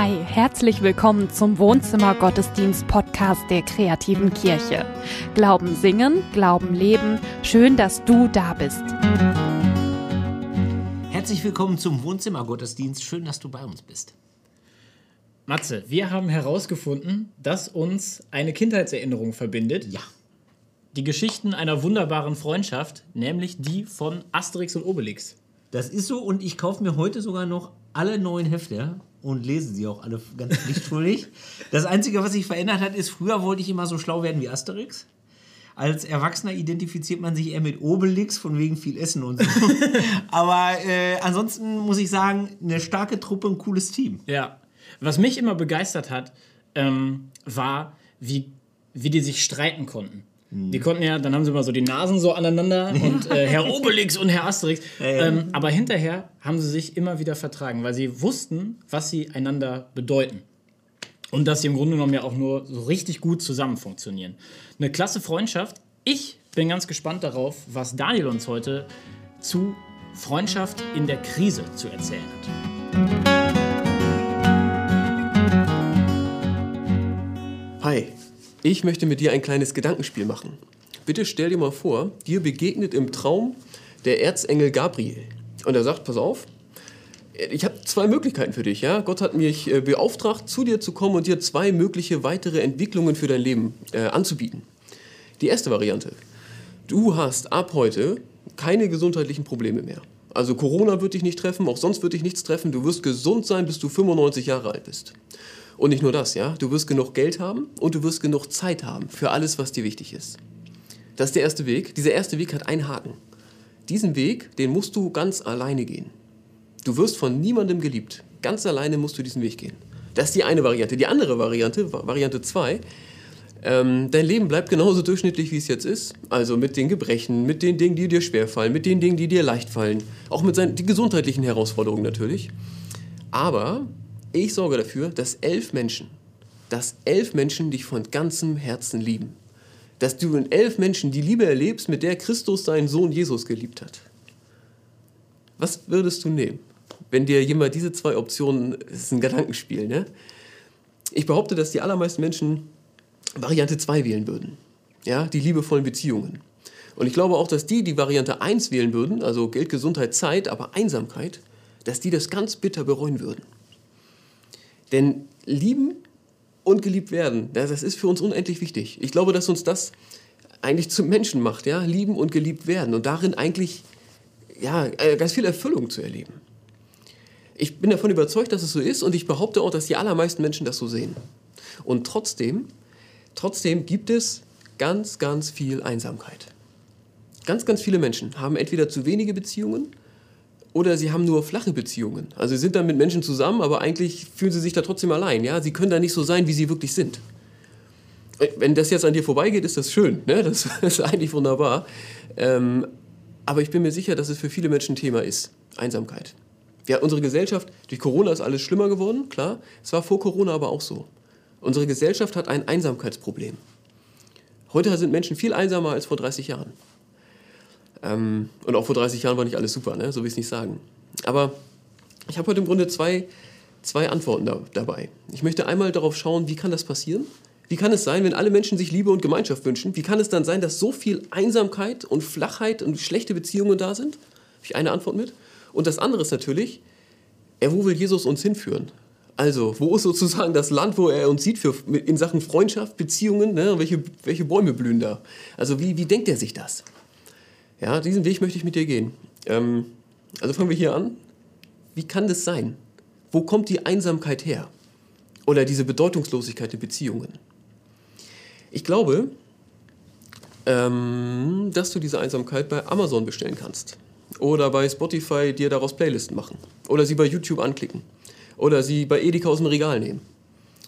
Hi, herzlich willkommen zum Wohnzimmer Gottesdienst Podcast der kreativen Kirche. Glauben singen, Glauben leben. Schön, dass du da bist. Herzlich willkommen zum Wohnzimmer Gottesdienst. Schön, dass du bei uns bist. Matze, wir haben herausgefunden, dass uns eine Kindheitserinnerung verbindet. Ja. Die Geschichten einer wunderbaren Freundschaft, nämlich die von Asterix und Obelix. Das ist so und ich kaufe mir heute sogar noch alle neuen Hefte und lese sie auch alle ganz pflichtschuldig. das Einzige, was sich verändert hat, ist, früher wollte ich immer so schlau werden wie Asterix. Als Erwachsener identifiziert man sich eher mit Obelix, von wegen viel Essen und so. Aber äh, ansonsten muss ich sagen, eine starke Truppe, ein cooles Team. Ja. Was mich immer begeistert hat, ähm, war, wie, wie die sich streiten konnten. Die konnten ja, dann haben sie mal so die Nasen so aneinander und äh, Herr Obelix und Herr Asterix. Ähm, aber hinterher haben sie sich immer wieder vertragen, weil sie wussten, was sie einander bedeuten. Und dass sie im Grunde genommen ja auch nur so richtig gut zusammen funktionieren. Eine klasse Freundschaft. Ich bin ganz gespannt darauf, was Daniel uns heute zu Freundschaft in der Krise zu erzählen hat. Hi, ich möchte mit dir ein kleines Gedankenspiel machen. Bitte stell dir mal vor, dir begegnet im Traum der Erzengel Gabriel. Und er sagt, pass auf, ich habe zwei Möglichkeiten für dich. Ja? Gott hat mich äh, beauftragt, zu dir zu kommen und dir zwei mögliche weitere Entwicklungen für dein Leben äh, anzubieten. Die erste Variante. Du hast ab heute keine gesundheitlichen Probleme mehr. Also Corona wird dich nicht treffen, auch sonst wird dich nichts treffen. Du wirst gesund sein, bis du 95 Jahre alt bist. Und nicht nur das, ja. Du wirst genug Geld haben und du wirst genug Zeit haben für alles, was dir wichtig ist. Das ist der erste Weg. Dieser erste Weg hat einen Haken. Diesen Weg, den musst du ganz alleine gehen. Du wirst von niemandem geliebt. Ganz alleine musst du diesen Weg gehen. Das ist die eine Variante. Die andere Variante, Variante 2, ähm, dein Leben bleibt genauso durchschnittlich, wie es jetzt ist. Also mit den Gebrechen, mit den Dingen, die dir schwerfallen, mit den Dingen, die dir leicht fallen. Auch mit die gesundheitlichen Herausforderungen natürlich. Aber ich sorge dafür, dass elf Menschen, dass elf Menschen dich von ganzem Herzen lieben. Dass du in elf Menschen die Liebe erlebst, mit der Christus seinen Sohn Jesus geliebt hat. Was würdest du nehmen, wenn dir jemand diese zwei Optionen, das ist ein Gedankenspiel, ne? Ich behaupte, dass die allermeisten Menschen Variante 2 wählen würden. Ja, die liebevollen Beziehungen. Und ich glaube auch, dass die, die Variante 1 wählen würden, also Geld, Gesundheit, Zeit, aber Einsamkeit, dass die das ganz bitter bereuen würden. Denn lieben und geliebt werden, das ist für uns unendlich wichtig. Ich glaube, dass uns das eigentlich zum Menschen macht, ja, lieben und geliebt werden und darin eigentlich ja, äh, ganz viel Erfüllung zu erleben. Ich bin davon überzeugt, dass es so ist und ich behaupte auch, dass die allermeisten Menschen das so sehen. Und trotzdem, trotzdem gibt es ganz, ganz viel Einsamkeit. Ganz, ganz viele Menschen haben entweder zu wenige Beziehungen oder sie haben nur flache Beziehungen. Also sie sind dann mit Menschen zusammen, aber eigentlich fühlen sie sich da trotzdem allein. Ja? Sie können da nicht so sein, wie sie wirklich sind. Wenn das jetzt an dir vorbeigeht, ist das schön. Ne? Das ist eigentlich wunderbar. Ähm, aber ich bin mir sicher, dass es für viele Menschen ein Thema ist. Einsamkeit. Ja, unsere Gesellschaft, durch Corona ist alles schlimmer geworden, klar. Es war vor Corona aber auch so. Unsere Gesellschaft hat ein Einsamkeitsproblem. Heute sind Menschen viel einsamer als vor 30 Jahren. Ähm, und auch vor 30 Jahren war nicht alles super, ne? so will ich es nicht sagen. Aber ich habe heute im Grunde zwei, zwei Antworten da, dabei. Ich möchte einmal darauf schauen, wie kann das passieren? Wie kann es sein, wenn alle Menschen sich Liebe und Gemeinschaft wünschen? Wie kann es dann sein, dass so viel Einsamkeit und Flachheit und schlechte Beziehungen da sind? Habe ich eine Antwort mit. Und das andere ist natürlich, ja, wo will Jesus uns hinführen? Also, wo ist sozusagen das Land, wo er uns sieht für, in Sachen Freundschaft, Beziehungen? Ne? Welche, welche Bäume blühen da? Also, wie, wie denkt er sich das? Ja, diesen Weg möchte ich mit dir gehen. Ähm, also fangen wir hier an. Wie kann das sein? Wo kommt die Einsamkeit her? Oder diese Bedeutungslosigkeit in Beziehungen? Ich glaube, ähm, dass du diese Einsamkeit bei Amazon bestellen kannst. Oder bei Spotify dir daraus Playlisten machen. Oder sie bei YouTube anklicken. Oder sie bei Edeka aus dem Regal nehmen.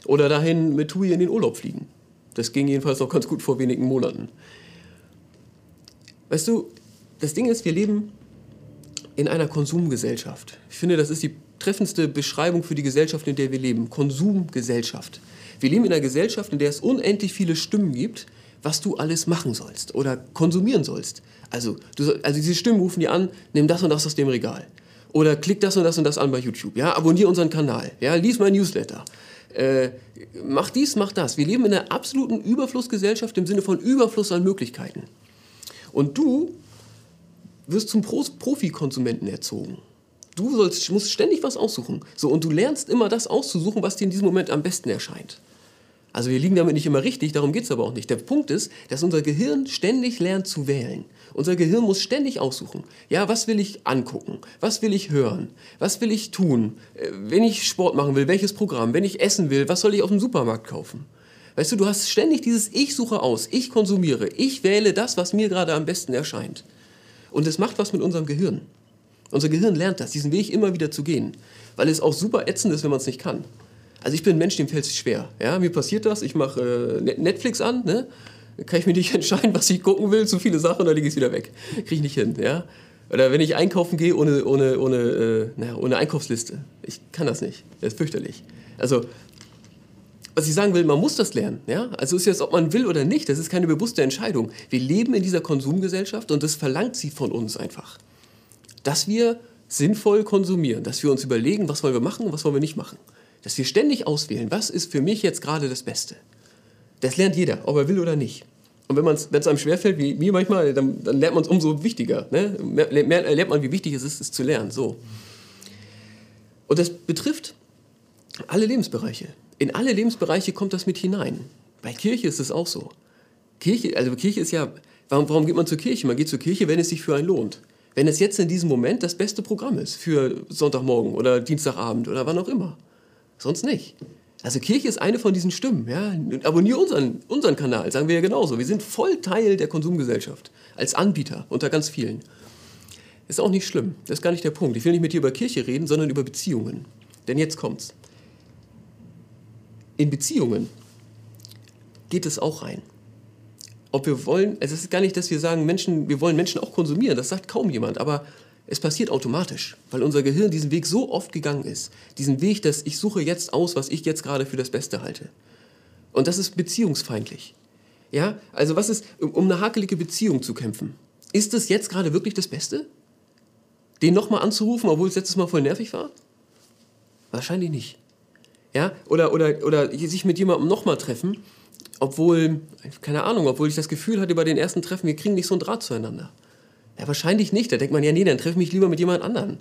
Oder dahin mit TUI in den Urlaub fliegen. Das ging jedenfalls noch ganz gut vor wenigen Monaten. Weißt du, das Ding ist, wir leben in einer Konsumgesellschaft. Ich finde, das ist die treffendste Beschreibung für die Gesellschaft, in der wir leben. Konsumgesellschaft. Wir leben in einer Gesellschaft, in der es unendlich viele Stimmen gibt, was du alles machen sollst oder konsumieren sollst. Also, du, also diese Stimmen rufen dir an, nimm das und das aus dem Regal. Oder klick das und das und das an bei YouTube. Ja, abonniere unseren Kanal. Ja, lies mein Newsletter. Äh, mach dies, mach das. Wir leben in einer absoluten Überflussgesellschaft im Sinne von Überfluss an Möglichkeiten. Und du wirst zum Pro Profikonsumenten erzogen. Du sollst, musst ständig was aussuchen. So, und du lernst immer das auszusuchen, was dir in diesem Moment am besten erscheint. Also wir liegen damit nicht immer richtig, darum geht es aber auch nicht. Der Punkt ist, dass unser Gehirn ständig lernt zu wählen. Unser Gehirn muss ständig aussuchen. Ja, was will ich angucken? Was will ich hören? Was will ich tun? Äh, wenn ich Sport machen will, welches Programm? Wenn ich essen will, was soll ich auf dem Supermarkt kaufen? Weißt du, du hast ständig dieses Ich suche aus, ich konsumiere, ich wähle das, was mir gerade am besten erscheint. Und es macht was mit unserem Gehirn. Unser Gehirn lernt das, diesen Weg immer wieder zu gehen, weil es auch super ätzend ist, wenn man es nicht kann. Also ich bin ein Mensch, dem fällt es schwer. Ja, mir passiert das, ich mache äh, Netflix an, ne? kann ich mir nicht entscheiden, was ich gucken will, zu viele Sachen, dann lege ich es wieder weg. Kriege ich nicht hin. Ja? Oder wenn ich einkaufen gehe ohne, ohne, ohne, äh, naja, ohne Einkaufsliste. Ich kann das nicht. Das ist fürchterlich. Also, was ich sagen will, man muss das lernen. Ja? Also ist jetzt, ob man will oder nicht, das ist keine bewusste Entscheidung. Wir leben in dieser Konsumgesellschaft und das verlangt sie von uns einfach. Dass wir sinnvoll konsumieren, dass wir uns überlegen, was wollen wir machen und was wollen wir nicht machen. Dass wir ständig auswählen, was ist für mich jetzt gerade das Beste. Das lernt jeder, ob er will oder nicht. Und wenn es einem schwerfällt, wie mir manchmal, dann, dann lernt man es umso wichtiger. Ne? Mehr, mehr, lernt man, wie wichtig es ist, es zu lernen. So. Und das betrifft alle Lebensbereiche. In alle Lebensbereiche kommt das mit hinein. Bei Kirche ist es auch so. Kirche, also Kirche ist ja, warum, warum geht man zur Kirche? Man geht zur Kirche, wenn es sich für einen lohnt. Wenn es jetzt in diesem Moment das beste Programm ist für Sonntagmorgen oder Dienstagabend oder wann auch immer. Sonst nicht. Also Kirche ist eine von diesen Stimmen. Ja? Abonniere unseren, unseren Kanal, sagen wir ja genauso. Wir sind voll Teil der Konsumgesellschaft, als Anbieter unter ganz vielen. Ist auch nicht schlimm, das ist gar nicht der Punkt. Ich will nicht mit dir über Kirche reden, sondern über Beziehungen. Denn jetzt kommt's. In Beziehungen geht es auch rein. Ob wir wollen, es ist gar nicht, dass wir sagen, Menschen, wir wollen Menschen auch konsumieren, das sagt kaum jemand, aber es passiert automatisch, weil unser Gehirn diesen Weg so oft gegangen ist. Diesen Weg, dass ich suche jetzt aus, was ich jetzt gerade für das Beste halte. Und das ist beziehungsfeindlich. Ja, also was ist, um eine hakelige Beziehung zu kämpfen? Ist das jetzt gerade wirklich das Beste? Den nochmal anzurufen, obwohl es letztes Mal voll nervig war? Wahrscheinlich nicht. Ja, oder, oder, oder sich mit jemandem nochmal treffen, obwohl, keine Ahnung, obwohl ich das Gefühl hatte bei den ersten Treffen, wir kriegen nicht so einen Draht zueinander. Ja, wahrscheinlich nicht. Da denkt man, ja, nee, dann treffe ich mich lieber mit jemand anderen.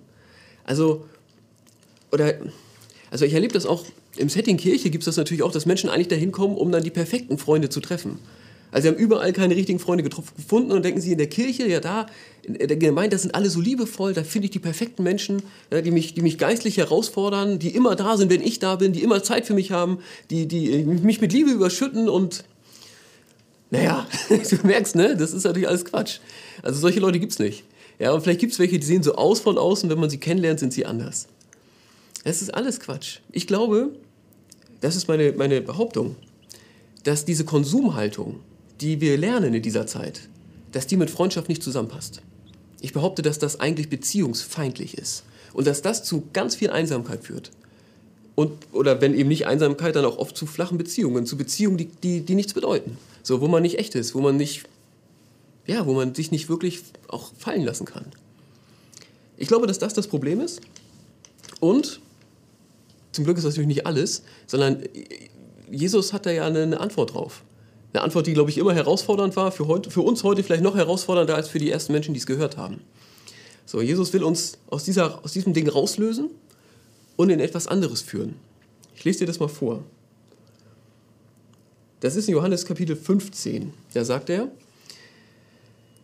Also, oder, also ich erlebe das auch, im Setting Kirche gibt es das natürlich auch, dass Menschen eigentlich dahin kommen, um dann die perfekten Freunde zu treffen. Also sie haben überall keine richtigen Freunde gefunden und denken sie in der Kirche, ja da, in der Gemeinde, das sind alle so liebevoll, da finde ich die perfekten Menschen, ja, die, mich, die mich geistlich herausfordern, die immer da sind, wenn ich da bin, die immer Zeit für mich haben, die, die mich mit Liebe überschütten und naja, du merkst, ne, das ist natürlich alles Quatsch. Also solche Leute gibt es nicht. Ja, und vielleicht gibt es welche, die sehen so aus von außen, wenn man sie kennenlernt, sind sie anders. Es ist alles Quatsch. Ich glaube, das ist meine, meine Behauptung, dass diese Konsumhaltung, die wir lernen in dieser Zeit, dass die mit Freundschaft nicht zusammenpasst. Ich behaupte, dass das eigentlich beziehungsfeindlich ist und dass das zu ganz viel Einsamkeit führt. Und, oder wenn eben nicht Einsamkeit, dann auch oft zu flachen Beziehungen, zu Beziehungen, die, die, die nichts bedeuten. So, wo man nicht echt ist, wo man nicht ja, wo man sich nicht wirklich auch fallen lassen kann. Ich glaube, dass das das Problem ist. Und zum Glück ist das natürlich nicht alles, sondern Jesus hat da ja eine Antwort drauf. Eine Antwort, die, glaube ich, immer herausfordernd war, für, heute, für uns heute vielleicht noch herausfordernder als für die ersten Menschen, die es gehört haben. So, Jesus will uns aus, dieser, aus diesem Ding rauslösen und in etwas anderes führen. Ich lese dir das mal vor. Das ist in Johannes Kapitel 15. Da sagt er,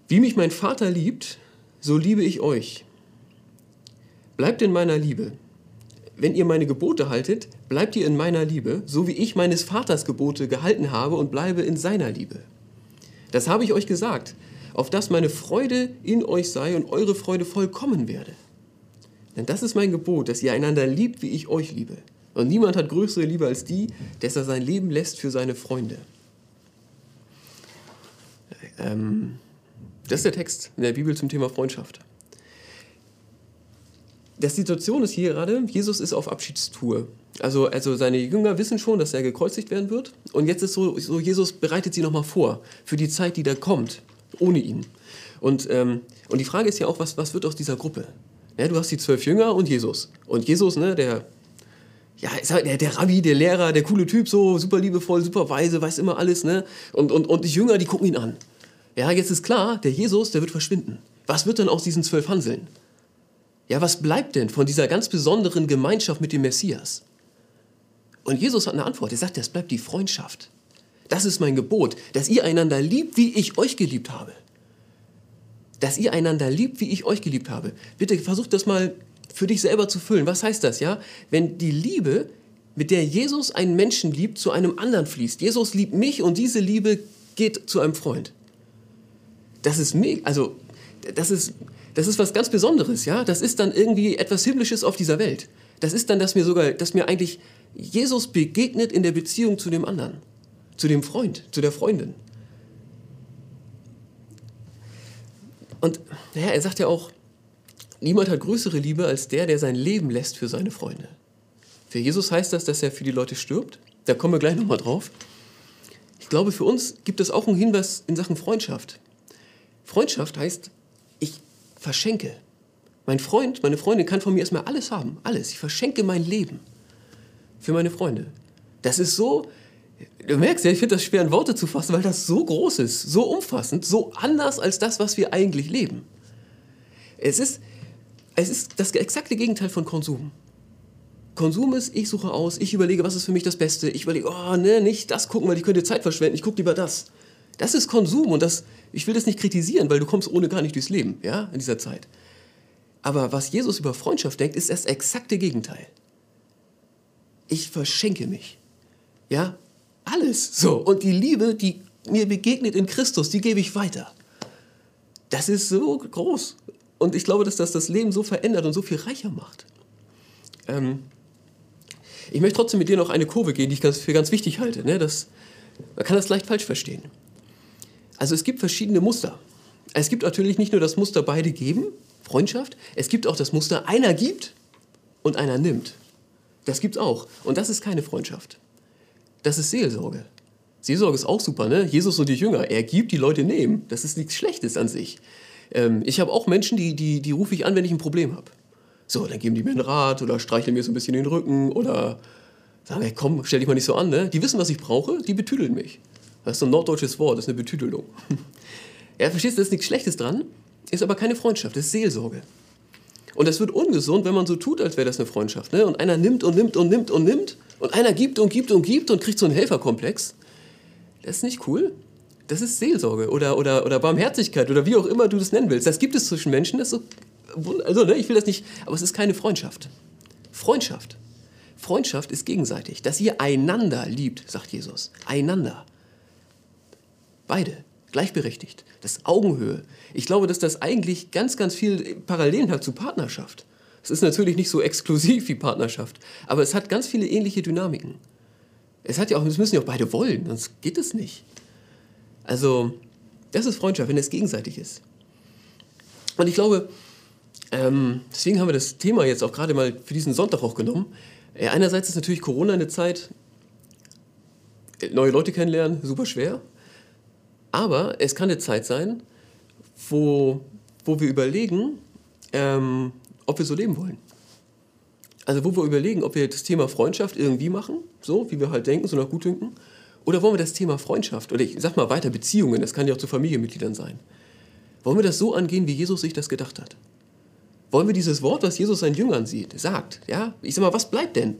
wie mich mein Vater liebt, so liebe ich euch. Bleibt in meiner Liebe. Wenn ihr meine Gebote haltet, bleibt ihr in meiner Liebe, so wie ich meines Vaters Gebote gehalten habe und bleibe in seiner Liebe. Das habe ich euch gesagt, auf dass meine Freude in euch sei und eure Freude vollkommen werde. Denn das ist mein Gebot, dass ihr einander liebt, wie ich euch liebe. Und niemand hat größere Liebe als die, dass er sein Leben lässt für seine Freunde. Ähm, das ist der Text in der Bibel zum Thema Freundschaft. Die Situation ist hier gerade, Jesus ist auf Abschiedstour. Also, also seine Jünger wissen schon, dass er gekreuzigt werden wird. Und jetzt ist so, so Jesus bereitet sie nochmal vor für die Zeit, die da kommt, ohne ihn. Und, ähm, und die Frage ist ja auch, was, was wird aus dieser Gruppe? Ja, du hast die zwölf Jünger und Jesus. Und Jesus, ne, der, ja, der, der Rabbi, der Lehrer, der coole Typ, so super liebevoll, super weise, weiß immer alles, ne? Und, und, und die Jünger, die gucken ihn an. Ja, jetzt ist klar, der Jesus, der wird verschwinden. Was wird denn aus diesen zwölf Hanseln? Ja, was bleibt denn von dieser ganz besonderen Gemeinschaft mit dem Messias? Und Jesus hat eine Antwort. Er sagt, es bleibt die Freundschaft. Das ist mein Gebot, dass ihr einander liebt, wie ich euch geliebt habe. Dass ihr einander liebt, wie ich euch geliebt habe. Bitte versucht das mal für dich selber zu füllen. Was heißt das, ja? Wenn die Liebe, mit der Jesus einen Menschen liebt, zu einem anderen fließt. Jesus liebt mich und diese Liebe geht zu einem Freund. Das ist mega, also das ist, das ist was ganz Besonderes, ja? Das ist dann irgendwie etwas Himmlisches auf dieser Welt. Das ist dann, dass mir sogar, dass mir eigentlich Jesus begegnet in der Beziehung zu dem anderen, zu dem Freund, zu der Freundin. Und naja, er sagt ja auch, niemand hat größere Liebe als der, der sein Leben lässt für seine Freunde. Für Jesus heißt das, dass er für die Leute stirbt. Da kommen wir gleich nochmal drauf. Ich glaube, für uns gibt es auch einen Hinweis in Sachen Freundschaft. Freundschaft heißt, verschenke. Mein Freund, meine Freundin kann von mir erstmal alles haben. Alles. Ich verschenke mein Leben für meine Freunde. Das ist so, du merkst ja, ich finde das schwer in Worte zu fassen, weil das so groß ist, so umfassend, so anders als das, was wir eigentlich leben. Es ist, es ist das exakte Gegenteil von Konsum. Konsum ist, ich suche aus, ich überlege, was ist für mich das Beste. Ich überlege, oh, ne, nicht das gucken, weil ich könnte Zeit verschwenden, ich gucke lieber das. Das ist Konsum und das, ich will das nicht kritisieren, weil du kommst ohne gar nicht durchs Leben, ja, in dieser Zeit. Aber was Jesus über Freundschaft denkt, ist das exakte Gegenteil ich verschenke mich. Ja, alles so. Und die Liebe, die mir begegnet in Christus, die gebe ich weiter. Das ist so groß. Und ich glaube, dass das das Leben so verändert und so viel reicher macht. Ähm ich möchte trotzdem mit dir noch eine Kurve gehen, die ich für ganz wichtig halte. Ne? Das, man kann das leicht falsch verstehen. Also es gibt verschiedene Muster. Es gibt natürlich nicht nur das Muster beide geben, Freundschaft, es gibt auch das Muster einer gibt und einer nimmt. Das gibt's auch. Und das ist keine Freundschaft. Das ist Seelsorge. Seelsorge ist auch super, ne? Jesus und die Jünger, er gibt, die Leute nehmen. Das ist nichts Schlechtes an sich. Ähm, ich habe auch Menschen, die, die, die rufe ich an, wenn ich ein Problem habe. So, dann geben die mir einen Rat oder streicheln mir so ein bisschen den Rücken oder sagen, hey, komm, stell dich mal nicht so an, ne? Die wissen, was ich brauche, die betüdeln mich. Das ist ein norddeutsches Wort, das ist eine Betüdelung. ja, verstehst du, da ist nichts Schlechtes dran, ist aber keine Freundschaft, das ist Seelsorge. Und es wird ungesund, wenn man so tut, als wäre das eine Freundschaft. Ne? Und einer nimmt und nimmt und nimmt und nimmt und einer gibt und gibt und gibt und kriegt so einen Helferkomplex. Das ist nicht cool. Das ist Seelsorge oder, oder, oder Barmherzigkeit oder wie auch immer du das nennen willst. Das gibt es zwischen Menschen. Das so, also, ne, ich will das nicht, aber es ist keine Freundschaft. Freundschaft. Freundschaft ist gegenseitig. Dass ihr einander liebt, sagt Jesus. Einander. Beide gleichberechtigt. Das Augenhöhe. Ich glaube, dass das eigentlich ganz, ganz viel Parallelen hat zu Partnerschaft. Es ist natürlich nicht so exklusiv wie Partnerschaft, aber es hat ganz viele ähnliche Dynamiken. Es hat ja auch, es müssen ja auch beide wollen, sonst geht es nicht. Also, das ist Freundschaft, wenn es gegenseitig ist. Und ich glaube, ähm, deswegen haben wir das Thema jetzt auch gerade mal für diesen Sonntag auch genommen. Äh, einerseits ist natürlich Corona eine Zeit, äh, neue Leute kennenlernen, super schwer. Aber es kann eine Zeit sein, wo, wo wir überlegen, ähm, ob wir so leben wollen. Also wo wir überlegen, ob wir das Thema Freundschaft irgendwie machen, so wie wir halt denken, so nach Gutdünken, oder wollen wir das Thema Freundschaft, oder ich sag mal weiter Beziehungen, das kann ja auch zu Familienmitgliedern sein, wollen wir das so angehen, wie Jesus sich das gedacht hat? Wollen wir dieses Wort, was Jesus seinen Jüngern sieht, sagt, ja, ich sag mal, was bleibt denn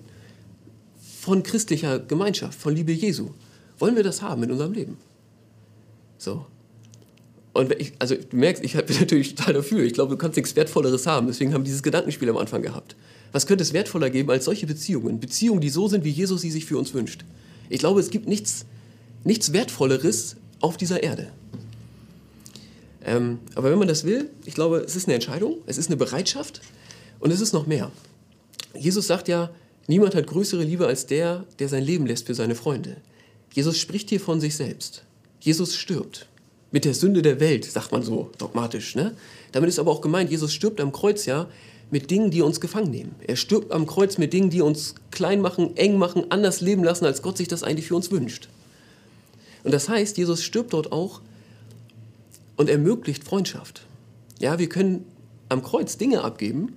von christlicher Gemeinschaft, von Liebe Jesu? Wollen wir das haben in unserem Leben? So. Und ich, also du merkst, ich bin natürlich total dafür. Ich glaube, du kannst nichts Wertvolleres haben. Deswegen haben wir dieses Gedankenspiel am Anfang gehabt. Was könnte es wertvoller geben als solche Beziehungen? Beziehungen, die so sind, wie Jesus sie sich für uns wünscht. Ich glaube, es gibt nichts, nichts Wertvolleres auf dieser Erde. Ähm, aber wenn man das will, ich glaube, es ist eine Entscheidung, es ist eine Bereitschaft und es ist noch mehr. Jesus sagt ja, niemand hat größere Liebe als der, der sein Leben lässt für seine Freunde. Jesus spricht hier von sich selbst. Jesus stirbt. Mit der Sünde der Welt, sagt man so dogmatisch. Ne? Damit ist aber auch gemeint, Jesus stirbt am Kreuz ja mit Dingen, die uns gefangen nehmen. Er stirbt am Kreuz mit Dingen, die uns klein machen, eng machen, anders leben lassen, als Gott sich das eigentlich für uns wünscht. Und das heißt, Jesus stirbt dort auch und ermöglicht Freundschaft. Ja, wir können am Kreuz Dinge abgeben,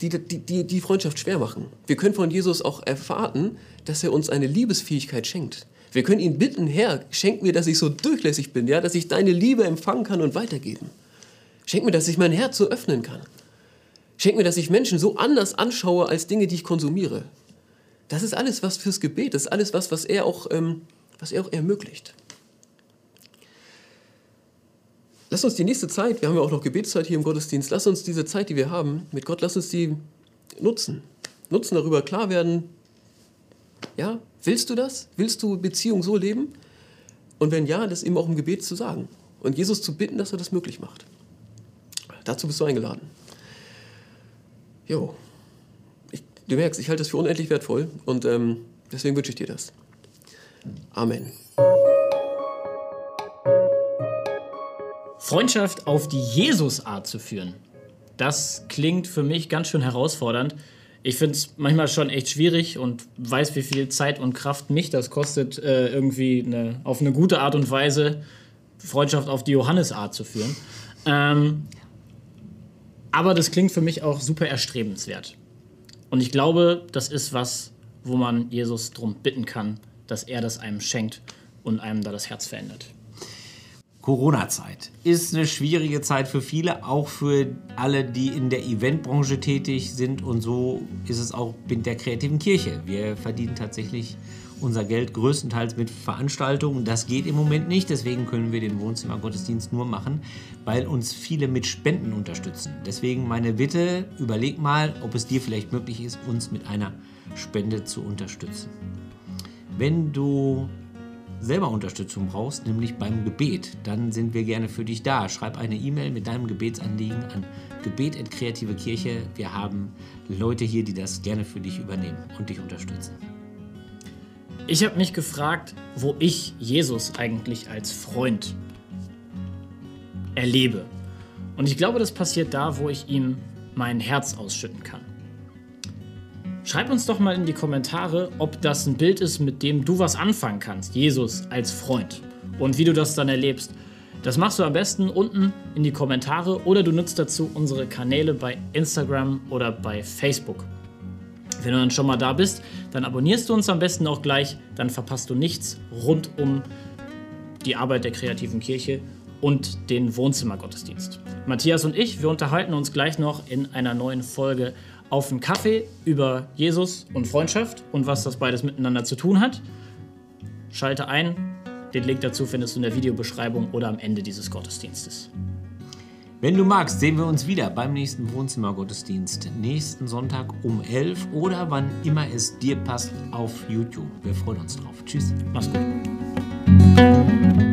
die, die, die, die Freundschaft schwer machen. Wir können von Jesus auch erwarten, dass er uns eine Liebesfähigkeit schenkt. Wir können ihn bitten, Herr, schenk mir, dass ich so durchlässig bin, ja, dass ich deine Liebe empfangen kann und weitergeben. Schenk mir, dass ich mein Herz so öffnen kann. Schenk mir, dass ich Menschen so anders anschaue als Dinge, die ich konsumiere. Das ist alles was fürs Gebet, das ist alles was, was er auch, ähm, was er auch ermöglicht. Lass uns die nächste Zeit, wir haben ja auch noch Gebetszeit hier im Gottesdienst, lass uns diese Zeit, die wir haben mit Gott, lass uns die nutzen. Nutzen, darüber klar werden, ja, willst du das? Willst du Beziehung so leben? Und wenn ja, das eben auch im Gebet zu sagen. Und Jesus zu bitten, dass er das möglich macht. Dazu bist du eingeladen. Jo. Ich, du merkst, ich halte das für unendlich wertvoll und ähm, deswegen wünsche ich dir das. Amen. Freundschaft auf die Jesus-Art zu führen, das klingt für mich ganz schön herausfordernd. Ich finde es manchmal schon echt schwierig und weiß, wie viel Zeit und Kraft mich das kostet, äh, irgendwie eine, auf eine gute Art und Weise Freundschaft auf die Johannes-Art zu führen. Ähm, aber das klingt für mich auch super erstrebenswert. Und ich glaube, das ist was, wo man Jesus darum bitten kann, dass er das einem schenkt und einem da das Herz verändert. Corona-Zeit ist eine schwierige Zeit für viele, auch für alle, die in der Eventbranche tätig sind. Und so ist es auch mit der kreativen Kirche. Wir verdienen tatsächlich unser Geld größtenteils mit Veranstaltungen. Das geht im Moment nicht, deswegen können wir den Wohnzimmergottesdienst nur machen, weil uns viele mit Spenden unterstützen. Deswegen meine Bitte, überleg mal, ob es dir vielleicht möglich ist, uns mit einer Spende zu unterstützen. Wenn du selber Unterstützung brauchst, nämlich beim Gebet, dann sind wir gerne für dich da. Schreib eine E-Mail mit deinem Gebetsanliegen an gebet.kreative Kirche. Wir haben Leute hier, die das gerne für dich übernehmen und dich unterstützen. Ich habe mich gefragt, wo ich Jesus eigentlich als Freund erlebe. Und ich glaube, das passiert da, wo ich ihm mein Herz ausschütten kann. Schreib uns doch mal in die Kommentare, ob das ein Bild ist, mit dem du was anfangen kannst, Jesus als Freund. Und wie du das dann erlebst. Das machst du am besten unten in die Kommentare oder du nutzt dazu unsere Kanäle bei Instagram oder bei Facebook. Wenn du dann schon mal da bist, dann abonnierst du uns am besten auch gleich, dann verpasst du nichts rund um die Arbeit der kreativen Kirche und den Wohnzimmergottesdienst. Matthias und ich, wir unterhalten uns gleich noch in einer neuen Folge auf einen Kaffee über Jesus und Freundschaft und was das beides miteinander zu tun hat. Schalte ein. Den Link dazu findest du in der Videobeschreibung oder am Ende dieses Gottesdienstes. Wenn du magst, sehen wir uns wieder beim nächsten Wohnzimmergottesdienst. Nächsten Sonntag um 11 oder wann immer es dir passt auf YouTube. Wir freuen uns drauf. Tschüss. Mach's gut.